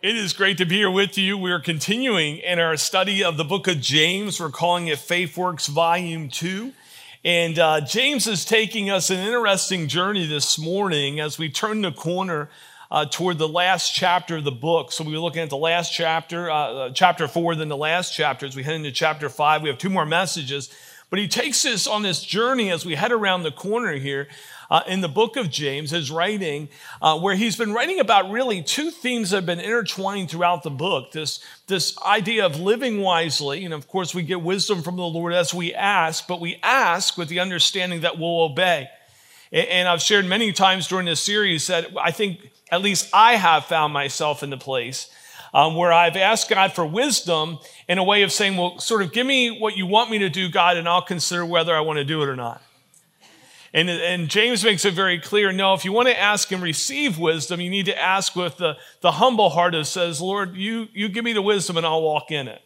It is great to be here with you. We're continuing in our study of the book of James. We're calling it Faith Works Volume 2. And uh, James is taking us an interesting journey this morning as we turn the corner uh, toward the last chapter of the book. So we're looking at the last chapter, uh, uh chapter 4, then the last chapter. As we head into chapter 5, we have two more messages. But he takes us on this journey as we head around the corner here uh, in the book of James, his writing, uh, where he's been writing about really two themes that have been intertwined throughout the book. This, this idea of living wisely, and of course, we get wisdom from the Lord as we ask, but we ask with the understanding that we'll obey. And I've shared many times during this series that I think at least I have found myself in the place um, where I've asked God for wisdom in a way of saying, well, sort of give me what you want me to do, God, and I'll consider whether I want to do it or not. And, and James makes it very clear no, if you want to ask and receive wisdom, you need to ask with the, the humble heart that says, Lord, you, you give me the wisdom and I'll walk in it.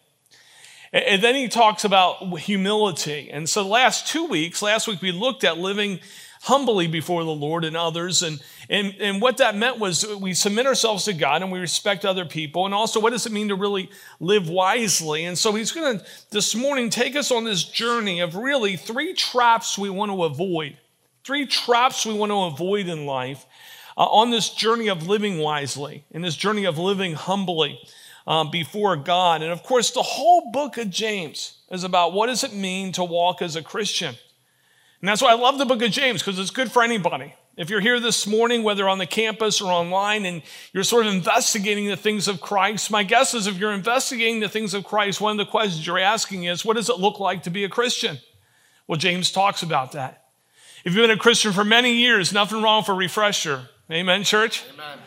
And, and then he talks about humility. And so, the last two weeks, last week we looked at living humbly before the Lord and others. And, and, and what that meant was we submit ourselves to God and we respect other people. And also, what does it mean to really live wisely? And so, he's going to this morning take us on this journey of really three traps we want to avoid Three traps we want to avoid in life uh, on this journey of living wisely, in this journey of living humbly um, before God. And of course, the whole book of James is about what does it mean to walk as a Christian. And that's why I love the book of James, because it's good for anybody. If you're here this morning, whether on the campus or online, and you're sort of investigating the things of Christ, my guess is if you're investigating the things of Christ, one of the questions you're asking is, what does it look like to be a Christian? Well, James talks about that. If you've been a Christian for many years, nothing wrong for refresher. Amen, church? Amen.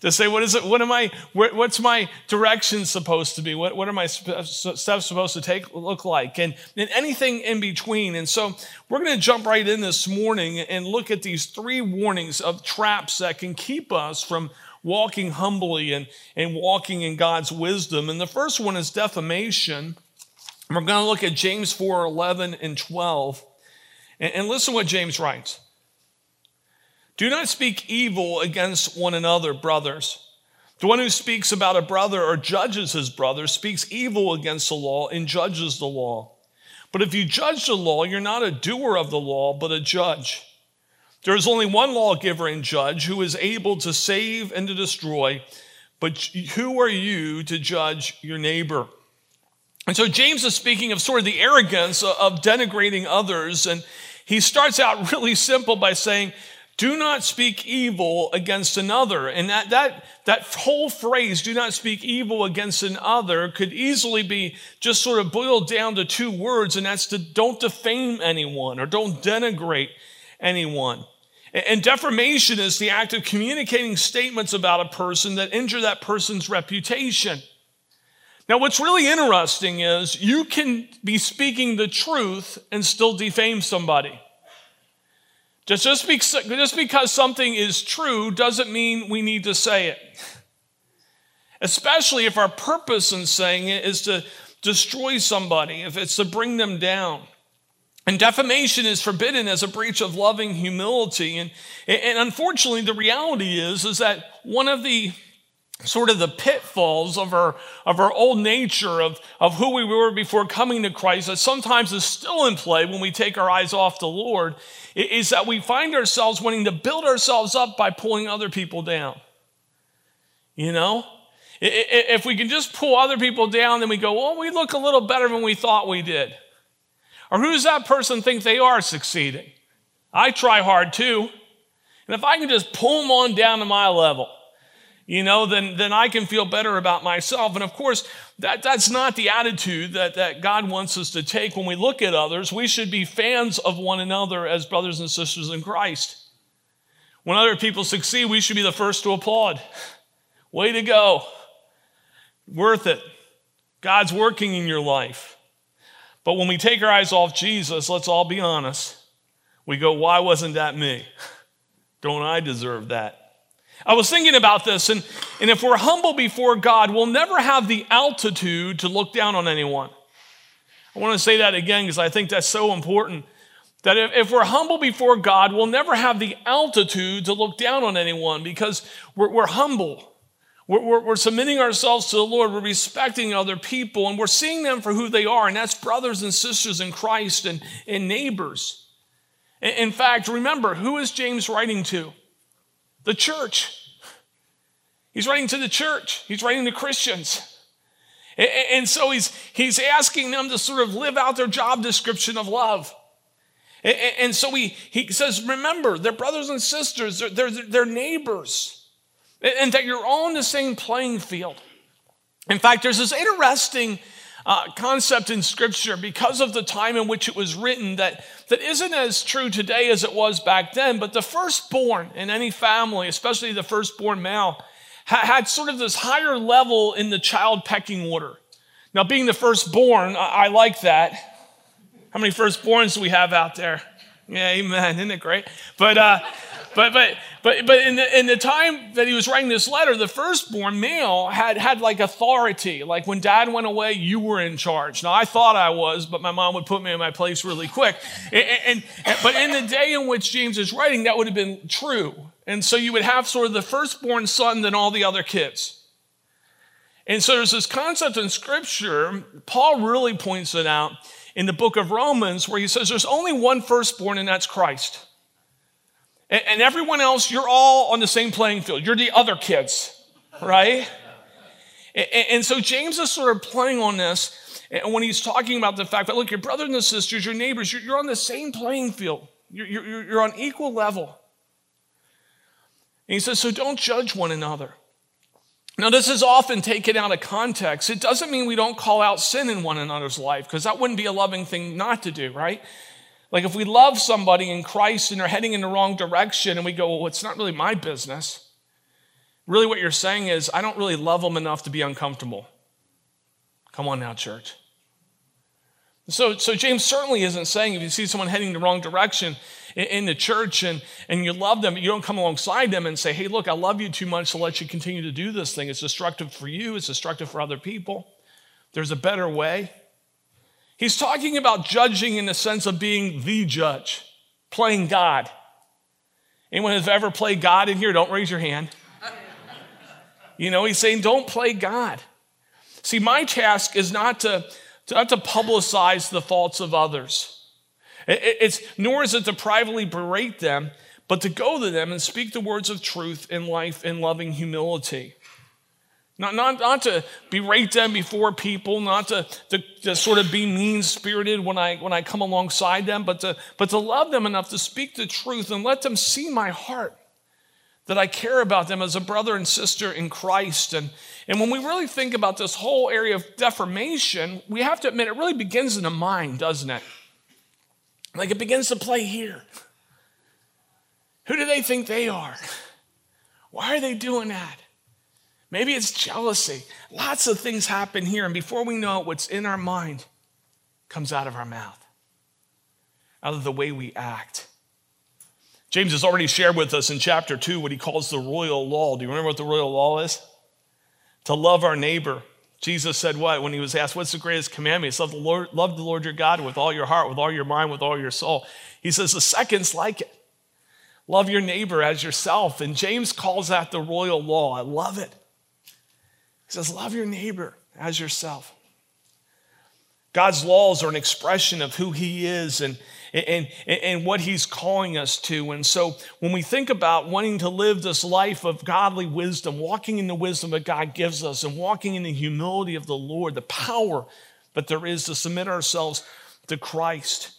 To say, what is it? What am I, what's my direction supposed to be? What, what are my steps supposed to take, look like? And, and anything in between. And so we're going to jump right in this morning and look at these three warnings of traps that can keep us from walking humbly and, and walking in God's wisdom. And the first one is defamation. We're going to look at James 4 11 and 12. And, and listen what James writes. Do not speak evil against one another, brothers. The one who speaks about a brother or judges his brother speaks evil against the law and judges the law. But if you judge the law, you're not a doer of the law, but a judge. There is only one lawgiver and judge who is able to save and to destroy. But who are you to judge your neighbor? And so James is speaking of sort of the arrogance of denigrating others and he starts out really simple by saying, do not speak evil against another. And that, that, that whole phrase, do not speak evil against another, could easily be just sort of boiled down to two words, and that's to don't defame anyone or don't denigrate anyone. And defamation is the act of communicating statements about a person that injure that person's reputation. Now, what's really interesting is you can be speaking the truth and still defame somebody. Just, just, because, just because something is true doesn't mean we need to say it. Especially if our purpose in saying it is to destroy somebody, if it's to bring them down. And defamation is forbidden as a breach of loving humility. And, and unfortunately, the reality is, is that one of the sort of the pitfalls of our, of our old nature, of, of who we were before coming to Christ, that sometimes is still in play when we take our eyes off the Lord, is that we find ourselves wanting to build ourselves up by pulling other people down. You know? If we can just pull other people down, then we go, well, we look a little better than we thought we did. Or who does that person think they are succeeding? I try hard too. And if I can just pull them on down to my level, you know, then, then I can feel better about myself. And of course, that, that's not the attitude that, that God wants us to take when we look at others. We should be fans of one another as brothers and sisters in Christ. When other people succeed, we should be the first to applaud. Way to go. Worth it. God's working in your life. But when we take our eyes off Jesus, let's all be honest. We go, why wasn't that me? Don't I deserve that? I was thinking about this, and, and if we're humble before God, we'll never have the altitude to look down on anyone. I want to say that again because I think that's so important. That if, if, we're humble before God, we'll never have the altitude to look down on anyone because we're, we're humble. We're, we're, we're, submitting ourselves to the Lord. We're respecting other people and we're seeing them for who they are. And that's brothers and sisters in Christ and, and neighbors. In fact, remember, who is James writing to? The church. He's writing to the church, he's writing to Christians. And so he's, he's asking them to sort of live out their job description of love. And so he, he says, remember, they're brothers and sisters, they're, they're, they're neighbors, and that you're all on the same playing field. In fact, there's this interesting uh, concept in Scripture because of the time in which it was written that, that isn't as true today as it was back then. But the firstborn in any family, especially the firstborn male, ha- had sort of this higher level in the child pecking order. Now, being the firstborn, I, I like that. How many firstborns do we have out there? Yeah, amen. Isn't it great? But, uh, but, but, but, but in the, in the time that he was writing this letter, the firstborn male had, had like authority. Like when dad went away, you were in charge. Now, I thought I was, but my mom would put me in my place really quick. And, and, and but in the day in which James is writing, that would have been true. And so you would have sort of the firstborn son, then all the other kids. And so there's this concept in scripture, Paul really points it out in the book of Romans, where he says there's only one firstborn, and that's Christ. And, and everyone else, you're all on the same playing field. You're the other kids, right? and, and so James is sort of playing on this and when he's talking about the fact that, look, your brothers and sisters, your neighbors, you're, you're on the same playing field. You're, you're, you're on equal level. And he says, so don't judge one another. Now, this is often taken out of context. It doesn't mean we don't call out sin in one another's life, because that wouldn't be a loving thing not to do, right? Like if we love somebody in Christ and they're heading in the wrong direction and we go, well, it's not really my business. Really, what you're saying is, I don't really love them enough to be uncomfortable. Come on now, church. So, so James certainly isn't saying if you see someone heading the wrong direction in, in the church and, and you love them, you don't come alongside them and say, hey, look, I love you too much to let you continue to do this thing. It's destructive for you, it's destructive for other people. There's a better way. He's talking about judging in the sense of being the judge, playing God. Anyone has ever played God in here? Don't raise your hand. You know, he's saying, don't play God. See, my task is not to, not to publicize the faults of others. It's, nor is it to privately berate them, but to go to them and speak the words of truth in life in loving humility. Not, not, not to berate them before people, not to, to, to sort of be mean spirited when I, when I come alongside them, but to, but to love them enough to speak the truth and let them see my heart, that I care about them as a brother and sister in Christ. And, and when we really think about this whole area of defamation, we have to admit it really begins in the mind, doesn't it? Like it begins to play here. Who do they think they are? Why are they doing that? Maybe it's jealousy. Lots of things happen here, and before we know it, what's in our mind comes out of our mouth, out of the way we act. James has already shared with us in chapter 2 what he calls the royal law. Do you remember what the royal law is? To love our neighbor. Jesus said what when he was asked, What's the greatest commandment? He said, love the, Lord, love the Lord your God with all your heart, with all your mind, with all your soul. He says, The second's like it. Love your neighbor as yourself. And James calls that the royal law. I love it. He says, Love your neighbor as yourself. God's laws are an expression of who He is and, and, and what He's calling us to. And so when we think about wanting to live this life of godly wisdom, walking in the wisdom that God gives us, and walking in the humility of the Lord, the power that there is to submit ourselves to Christ,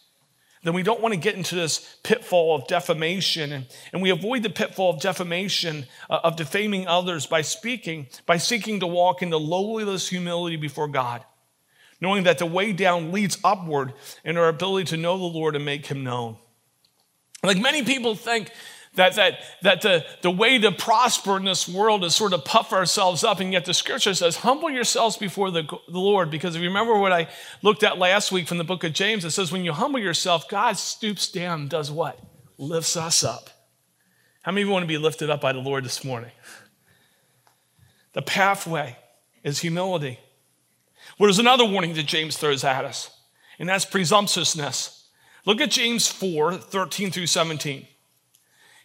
then we don't want to get into this pitfall of defamation. And, we avoid the pitfall of defamation, uh, of defaming others by speaking, by seeking to walk in the lowliness, humility before God, knowing that the way down leads upward in our ability to know the Lord and make him known. Like many people think that, that, that the, the way to prosper in this world is sort of puff ourselves up. And yet the scripture says, humble yourselves before the, the Lord. Because if you remember what I looked at last week from the book of James, it says, when you humble yourself, God stoops down does what? Lifts us up. How many of you want to be lifted up by the Lord this morning? The pathway is humility. Well, there's another warning that James throws at us, and that's presumptuousness. Look at James 4 13 through 17.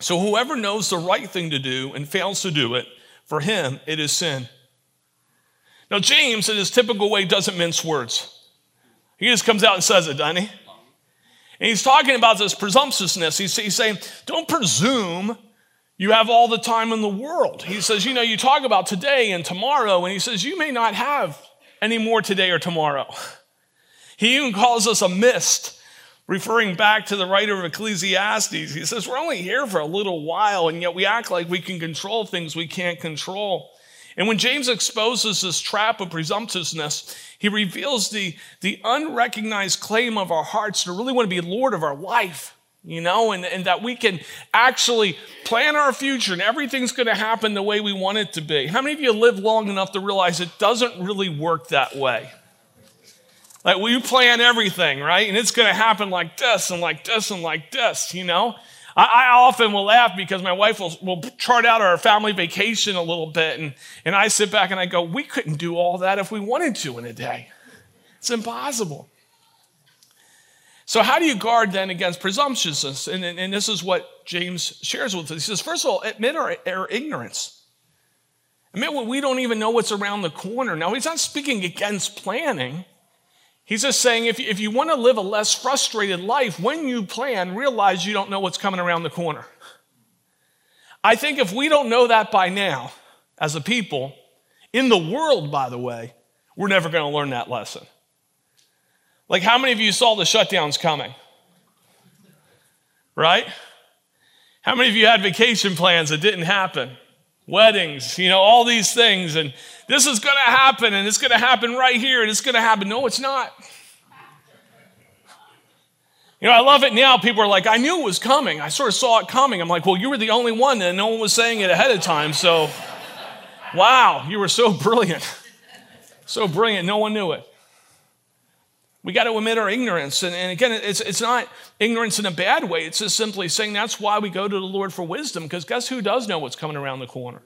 So whoever knows the right thing to do and fails to do it, for him it is sin. Now, James, in his typical way, doesn't mince words. He just comes out and says it, doesn't he? And he's talking about this presumptuousness. He's, he's saying, don't presume you have all the time in the world. He says, you know, you talk about today and tomorrow, and he says, you may not have any more today or tomorrow. He even calls us a mist, referring back to the writer of Ecclesiastes. He says, we're only here for a little while, and yet we act like we can control things we can't control. And when James exposes this trap of presumptuousness, he reveals the, the unrecognized claim of our hearts to really want to be Lord of our life, you know, and, and that we can actually plan our future and everything's going to happen the way we want it to be. How many of you live long enough to realize it doesn't really work that way? Like, we plan everything, right? And it's going to happen like this and like this and like this, you know? I, often will laugh because my wife will, will chart out our family vacation a little bit, and, and I sit back and I go, We couldn't do all that if we wanted to in a day. It's impossible. So, how do you guard then against presumptuousness? And, and, and, this is what James shares with us. He says, first of all, admit our, our ignorance. Admit what we don't even know what's around the corner. Now, he's not speaking against planning. He's just saying if, if you want to live a less frustrated life, when you plan, realize you don't know what's coming around the corner. I think if we don't know that by now, as a people, in the world, by the way, we're never going to learn that lesson. Like, how many of you saw the shutdowns coming? Right? How many of you had vacation plans that didn't happen? Weddings, you know, all these things. And this is going to happen and it's going to happen right here and it's going to happen. No, it's not. You know, I love it now. People are like, I knew it was coming. I sort of saw it coming. I'm like, well, you were the only one and no one was saying it ahead of time. So, wow, you were so brilliant. So brilliant, no one knew it. We got to admit our ignorance. And, and, again, it's, it's not ignorance in a bad way. It's just simply saying that's why we go to the Lord for wisdom, because guess who does know what's coming around the corner?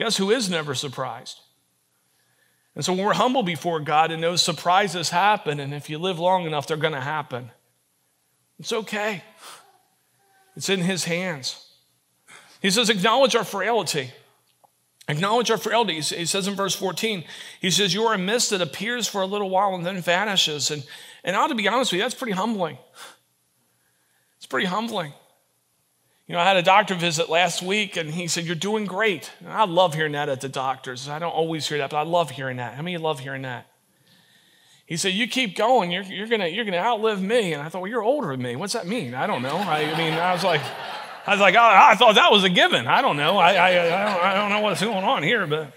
Guess who is never surprised? And so when we're humble before God and those surprises happen, and if you live long enough, they're going to happen, it's okay. It's in His hands. He says, acknowledge our frailty. Acknowledge our frailty. He says in verse 14, he says, You are a mist that appears for a little while and then vanishes. And, and I to be honest with you, that's pretty humbling. It's pretty humbling. You know, I had a doctor visit last week and he said, You're doing great. And I love hearing that at the doctors. I don't always hear that, but I love hearing that. How many love hearing that? He said, You keep going, you're, you're going you're gonna outlive me. And I thought, Well, you're older than me. What's that mean? I don't know. I, I mean, I was like, I was like, oh, I thought that was a given. I don't know. I, I, I, don't, I don't know what's going on here, but,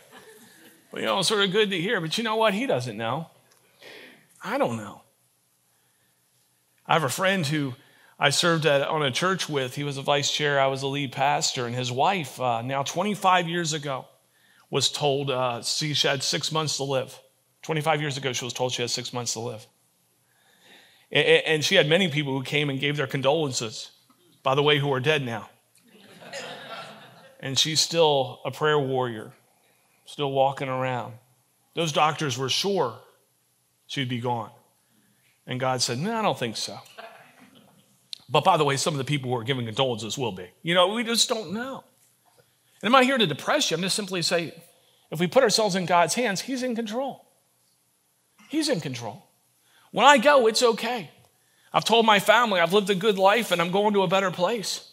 but, you know, it's sort of good to hear. But you know what? He doesn't know. I don't know. I have a friend who I served at, on a church with. He was a vice chair. I was a lead pastor. And his wife, uh, now 25 years ago, was told uh, she had six months to live. 25 years ago, she was told she had six months to live. And, and she had many people who came and gave their condolences by the way, who are dead now. and she's still a prayer warrior, still walking around. Those doctors were sure she'd be gone. And God said, No, I don't think so. But by the way, some of the people who are giving condolences will be. You know, we just don't know. And I'm not here to depress you. I'm just simply say, if we put ourselves in God's hands, He's in control. He's in control. When I go, it's okay. I've told my family I've lived a good life and I'm going to a better place.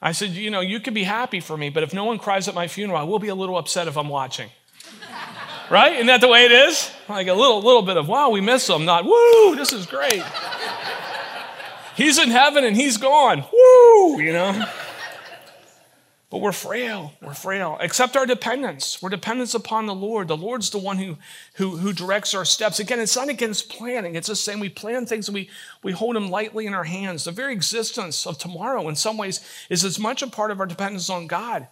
I said, you know, you can be happy for me, but if no one cries at my funeral, I will be a little upset if I'm watching. right? Isn't that the way it is? Like a little, little bit of, wow, we miss them, not, woo, this is great. He's in heaven and he's gone. Woo, you know? But we're frail. We're frail. Accept our dependence. We're dependent upon the Lord. The Lord's the one who, who, who directs our steps. Again, it's not against planning. It's just saying we plan things and we, we hold them lightly in our hands. The very existence of tomorrow, in some ways, is as much a part of our dependence on God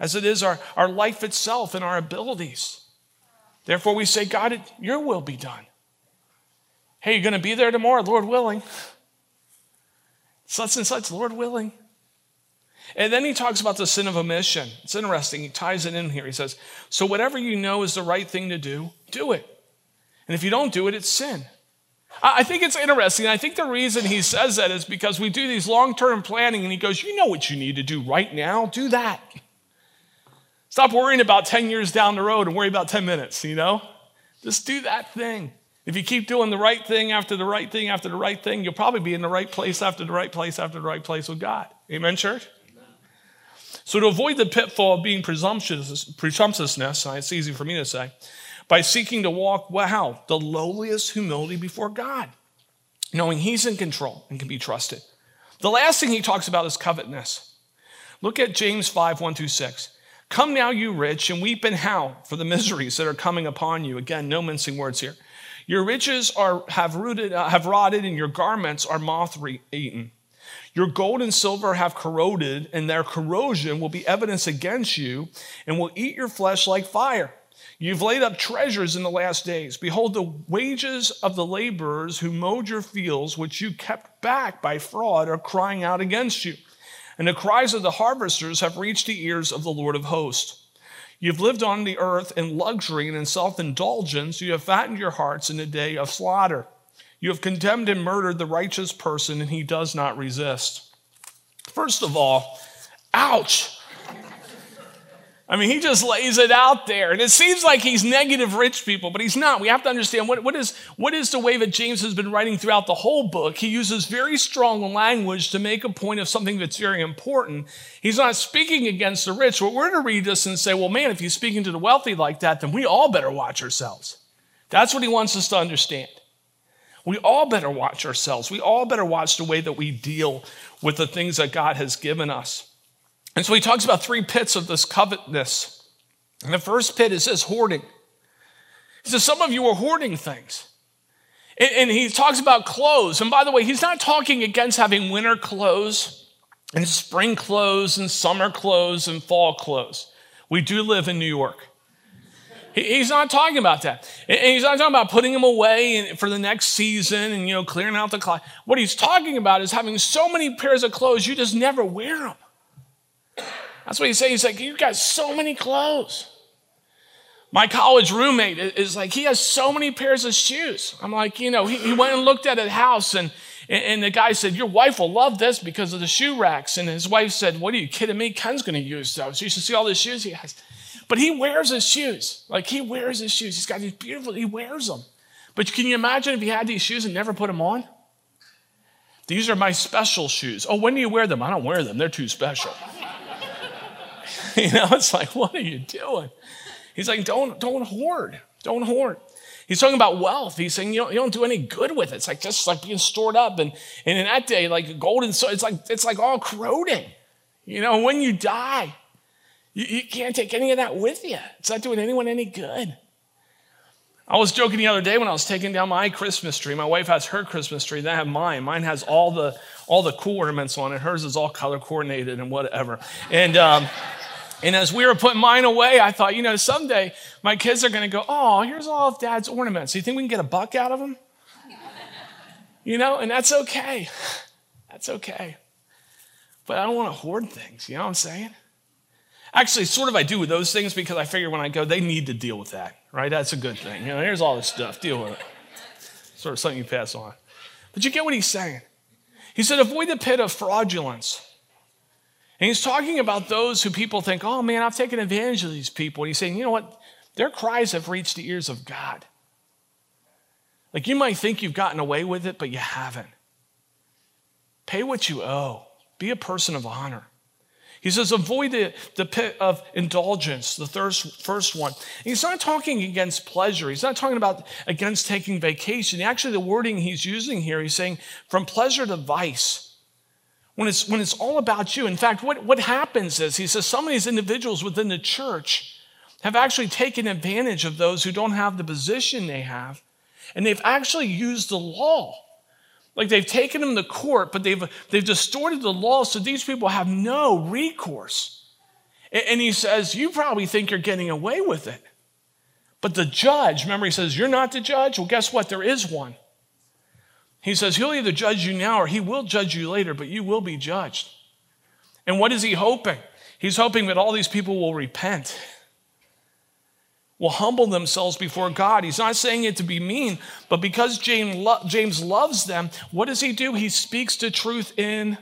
as it is our, our life itself and our abilities. Therefore, we say, God, your will be done. Hey, you're going to be there tomorrow, Lord willing. Such and such, Lord willing. And then he talks about the sin of omission. It's interesting. He ties it in here. He says, So whatever you know is the right thing to do, do it. And if you don't do it, it's sin. I think it's interesting. I think the reason he says that is because we do these long term planning, and he goes, You know what you need to do right now? Do that. Stop worrying about 10 years down the road and worry about 10 minutes, you know? Just do that thing. If you keep doing the right thing after the right thing after the right thing, you'll probably be in the right place after the right place after the right place with God. Amen, church? So, to avoid the pitfall of being presumptuous, presumptuousness, uh, it's easy for me to say, by seeking to walk, wow, the lowliest humility before God, knowing He's in control and can be trusted. The last thing he talks about is covetousness. Look at James 5 1 through 6. Come now, you rich, and weep and howl for the miseries that are coming upon you. Again, no mincing words here. Your riches are, have, rooted, uh, have rotted, and your garments are moth eaten. Your gold and silver have corroded, and their corrosion will be evidence against you and will eat your flesh like fire. You've laid up treasures in the last days. Behold, the wages of the laborers who mowed your fields, which you kept back by fraud, are crying out against you. And the cries of the harvesters have reached the ears of the Lord of hosts. You've lived on the earth in luxury and in self indulgence. You have fattened your hearts in the day of slaughter. You have condemned and murdered the righteous person, and he does not resist. First of all, ouch. I mean, he just lays it out there. And it seems like he's negative rich people, but he's not. We have to understand what, what, is, what is the way that James has been writing throughout the whole book. He uses very strong language to make a point of something that's very important. He's not speaking against the rich. But we're to read this and say, well, man, if he's speaking to the wealthy like that, then we all better watch ourselves. That's what he wants us to understand. We all better watch ourselves. We all better watch the way that we deal with the things that God has given us. And so he talks about three pits of this covetousness. And the first pit is this hoarding. He says, Some of you are hoarding things. And, and he talks about clothes. And by the way, he's not talking against having winter clothes and spring clothes and summer clothes and fall clothes. We do live in New York. He's not talking about that. And he's not talking about putting them away for the next season and, you know, clearing out the closet. What he's talking about is having so many pairs of clothes, you just never wear them. That's what he's saying. He's like, you got so many clothes. My college roommate is like, he has so many pairs of shoes. I'm like, you know, he, he went and looked at a house and, and the guy said, Your wife will love this because of the shoe racks. And his wife said, What are you kidding me? Ken's going to use those. You should see all the shoes he has. But he wears his shoes. Like he wears his shoes. He's got these beautiful, he wears them. But can you imagine if he had these shoes and never put them on? These are my special shoes. Oh, when do you wear them? I don't wear them. They're too special. you know, it's like, what are you doing? He's like, don't, don't hoard. Don't hoard. He's talking about wealth. He's saying you don't, you don't do any good with it. It's like just like being stored up. And, and in that day, like gold and so it's like it's like all corroding. You know, when you die, you, you can't take any of that with you. It's not doing anyone any good. I was joking the other day when I was taking down my Christmas tree. My wife has her Christmas tree, then I have mine. Mine has all the all the cool ornaments on it. Hers is all color coordinated and whatever. And um, and as we were putting mine away, I thought, you know, someday my kids are going to go, oh, here's all of Dad's ornaments. Do you think we can get a buck out of them? You know, and that's okay. That's okay. But I don't want to hoard things. You know what I'm saying? Actually, sort of I do with those things because I figure when I go, they need to deal with that, right? That's a good thing. You know, here's all this stuff, deal with it. Sort of something you pass on. But you get what he's saying. He said, avoid the pit of fraudulence. And he's talking about those who people think, oh man, I've taken advantage of these people. And he's saying, you know what? Their cries have reached the ears of God. Like you might think you've gotten away with it, but you haven't. Pay what you owe, be a person of honor. He says, avoid the, the pit of indulgence, the first, first one. And he's not talking against pleasure. He's not talking about against taking vacation. Actually, the wording he's using here, he's saying from pleasure to vice. When it's, when it's all about you. In fact, what, what happens is, he says, some of these individuals within the church have actually taken advantage of those who don't have the position they have, and they've actually used the law. Like they've taken them to court, but they've, they've distorted the law so these people have no recourse. And, and he says, You probably think you're getting away with it. But the judge, remember, he says, You're not the judge? Well, guess what? There is one. He says, He'll either judge you now or he will judge you later, but you will be judged. And what is he hoping? He's hoping that all these people will repent, will humble themselves before God. He's not saying it to be mean, but because James, loves them, what does he do? He speaks the truth in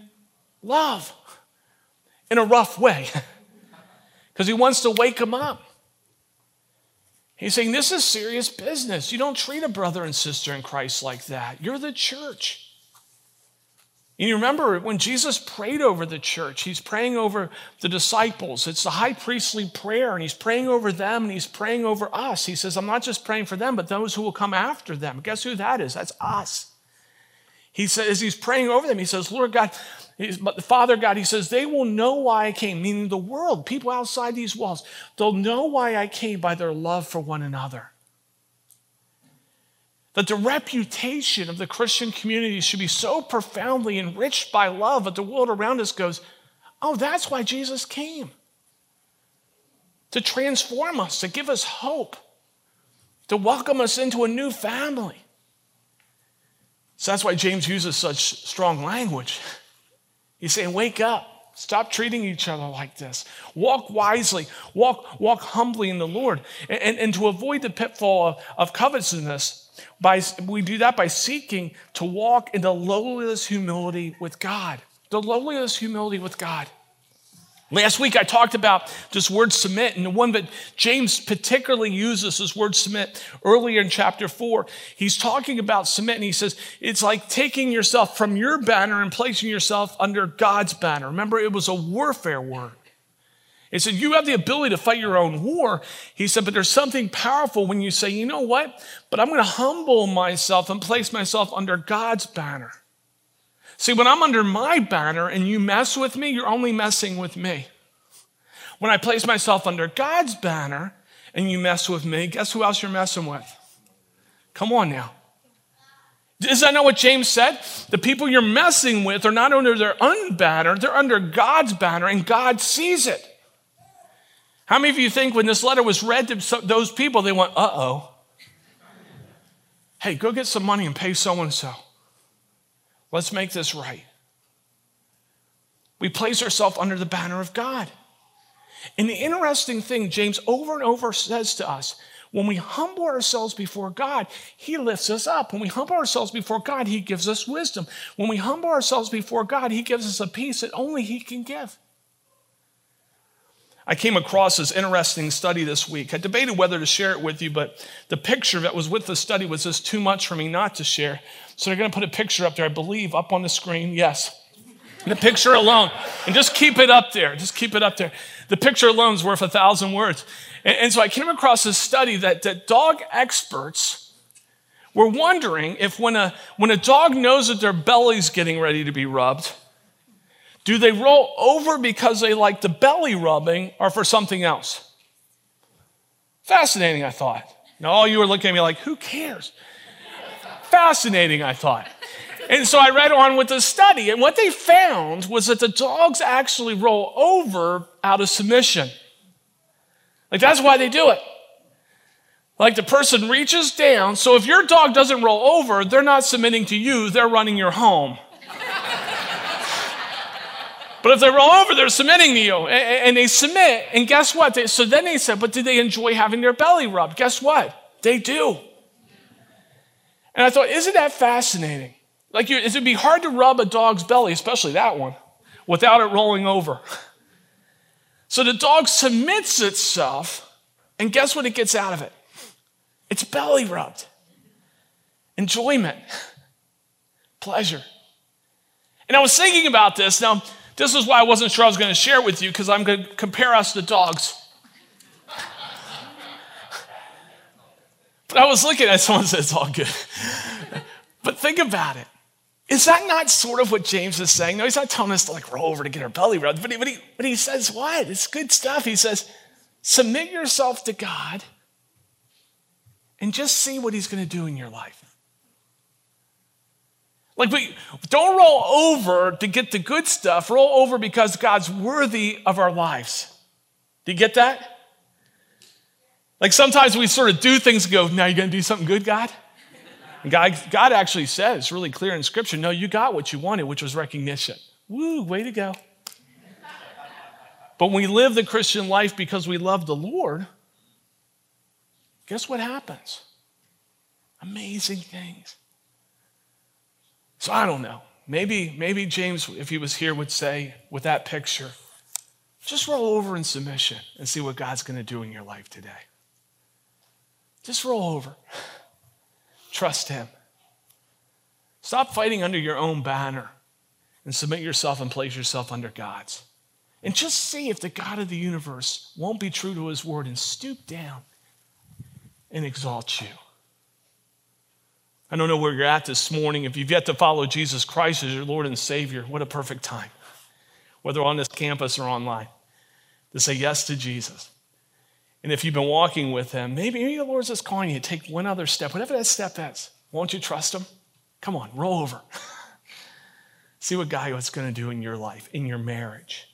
love, in a rough way, because he wants to wake them up. He's saying this is serious business. You don't treat a brother and sister in Christ like that. You're the church. And you remember when Jesus prayed over the church, he's praying over the disciples. It's the high priestly prayer, and he's praying over them and he's praying over us. He says, I'm not just praying for them, but those who will come after them. Guess who that is? That's us. He says, as he's praying over them, he says, Lord God, but the Father God, he says, they will know why I came, meaning the world, people outside these walls. They'll know why I came by their love for one another. That the reputation of the Christian community should be so profoundly enriched by love that the world around us goes, oh, that's why Jesus came. To transform us, to give us hope, to welcome us into a new family. So that's why James uses such strong language. He's saying, Wake up. Stop treating each other like this. Walk wisely. Walk, walk humbly in the Lord. And, and, and to avoid the pitfall of, of covetousness, by, we do that by seeking to walk in the lowliest humility with God. The lowliest humility with God. Last week I talked about this word submit, and the one that James particularly uses this word submit earlier in chapter four. He's talking about submit, and he says it's like taking yourself from your banner and placing yourself under God's banner. Remember, it was a warfare word. He said, You have the ability to fight your own war. He said, But there's something powerful when you say, You know what? But I'm going to humble myself and place myself under God's banner. See, when I'm under my banner and you mess with me, you're only messing with me. When I place myself under God's banner and you mess with me, guess who else you're messing with? Come on now. Is that not what James said? The people you're messing with are not under their own banner, they're under God's banner, and God sees it. How many of you think when this letter was read to those people, they went, uh oh? Hey, go get some money and pay so and so. Let's make this right. We place ourselves under the banner of God. And the interesting thing, James over and over says to us, when we humble ourselves before God, He lifts us up. When we humble ourselves before God, He gives us wisdom. When we humble ourselves before God, He gives us a peace that only He can give. I came across this interesting study this week. I debated whether to share it with you, but the picture that was with the study was just too much for me not to share. So they're going to put a picture up there, I believe, up on the screen. Yes. The picture alone. And just keep it up there. Just keep it up there. The picture alone is worth a thousand words. And, and so I came across this study that, that dog experts were wondering if when a, when a dog knows that their belly's getting ready to be rubbed, do they roll over because they like the belly rubbing or for something else? Fascinating, I thought. Now, all you were looking at me like, who cares? Fascinating, I thought. And so I read on with the study, and what they found was that the dogs actually roll over out of submission. Like, that's why they do it. Like, the person reaches down. So, if your dog doesn't roll over, they're not submitting to you, they're running your home. But if they roll over, they're submitting to you. And, they submit. And guess what? So then they said, but do they enjoy having their belly rubbed? Guess what? They do. And I thought, isn't that fascinating? Like, it would be hard to rub a dog's belly, especially that one, without it rolling over. So the dog submits itself, and guess what it gets out of it? It's belly rubbed. Enjoyment, pleasure. And I was thinking about this. Now, this is why I wasn't sure I was going to share it with you because I'm going to compare us to dogs. But I was looking at someone said it's all good. but think about it. Is that not sort of what James is saying? No, he's not telling us to like roll over to get our belly rubbed, but he, but he, but he says what? It's good stuff. He says, submit yourself to God and just see what he's going to do in your life. Like, we don't roll over to get the good stuff. Roll over because God's worthy of our lives. Do you get that? Like sometimes we sort of do things and go, now you're going to do something good, God? And God, God actually says really clear in Scripture, no, you got what you wanted, which was recognition. Woo, way to go. But when we live the Christian life because we love the Lord, guess what happens? Amazing things. So I don't know. Maybe, maybe James, if he was here, would say with that picture, just roll over in submission and see what God's going to do in your life today. Just roll over. Trust Him. Stop fighting under your own banner and submit yourself and place yourself under God's. And just see if the God of the universe won't be true to His word and stoop down and exalt you. I don't know where you're at this morning. If you've yet to follow Jesus Christ as your Lord and Savior, what a perfect time, whether on this campus or online, to say yes to Jesus. And if you've been walking with Him, maybe, maybe the Lord's just calling you to take one other step, whatever that step is. Won't you trust Him? Come on, roll over. See what God is going to do in your life, in your marriage,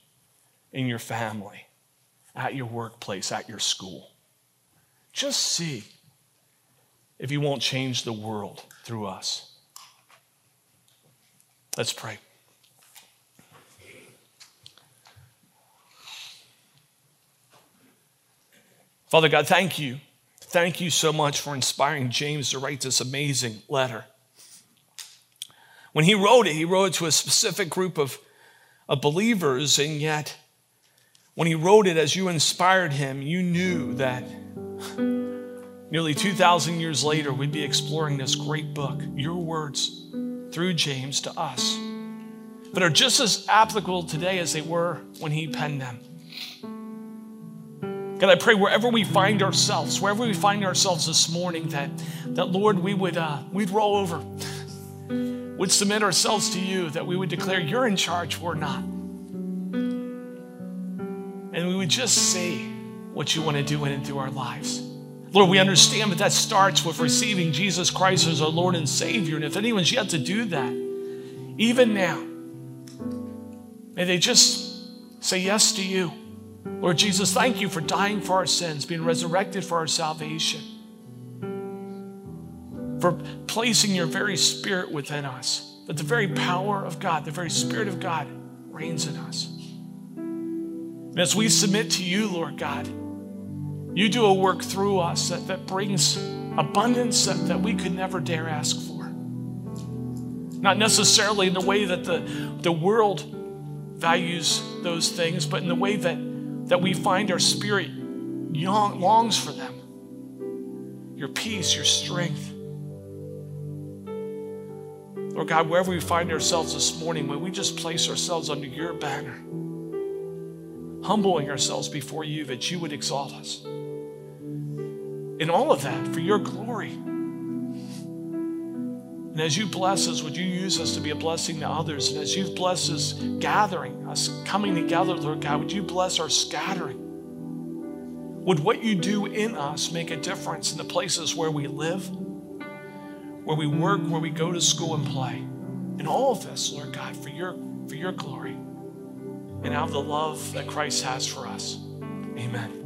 in your family, at your workplace, at your school. Just see if He won't change the world through us. Let's pray. Father God, thank you. Thank you so much for inspiring James to write this amazing letter. When he wrote it, he wrote it to a specific group of, of believers, and yet, when he wrote it as you inspired him, you knew that nearly 2,000 years later, we'd be exploring this great book, your words through James to us, but are just as applicable today as they were when he penned them. God, I pray wherever we find ourselves, wherever we find ourselves this morning, that, that Lord, we would uh, we'd roll over, would submit ourselves to you, that we would declare you're in charge, we're not. And we would just see what you want to do in and through our lives. Lord, we understand that that starts with receiving Jesus Christ as our Lord and Savior. And if anyone's yet to do that, even now, may they just say yes to you. Lord Jesus, thank you for dying for our sins, being resurrected for our salvation, for placing your very spirit within us, that the very power of God, the very spirit of God reigns in us. And as we submit to you, Lord God, you do a work through us that, that brings abundance that, that we could never dare ask for. Not necessarily in the way that the, the world values those things, but in the way that that we find our spirit young, longs for them. Your peace, your strength. Lord God, wherever we find ourselves this morning, may we just place ourselves under your banner, humbling ourselves before you that you would exalt us. In all of that, for your glory. And as you bless us, would you use us to be a blessing to others? And as you've blessed us gathering, us coming together, Lord God, would you bless our scattering? Would what you do in us make a difference in the places where we live, where we work, where we go to school and play? And all of this, Lord God, for your, for your glory and out of the love that Christ has for us. Amen.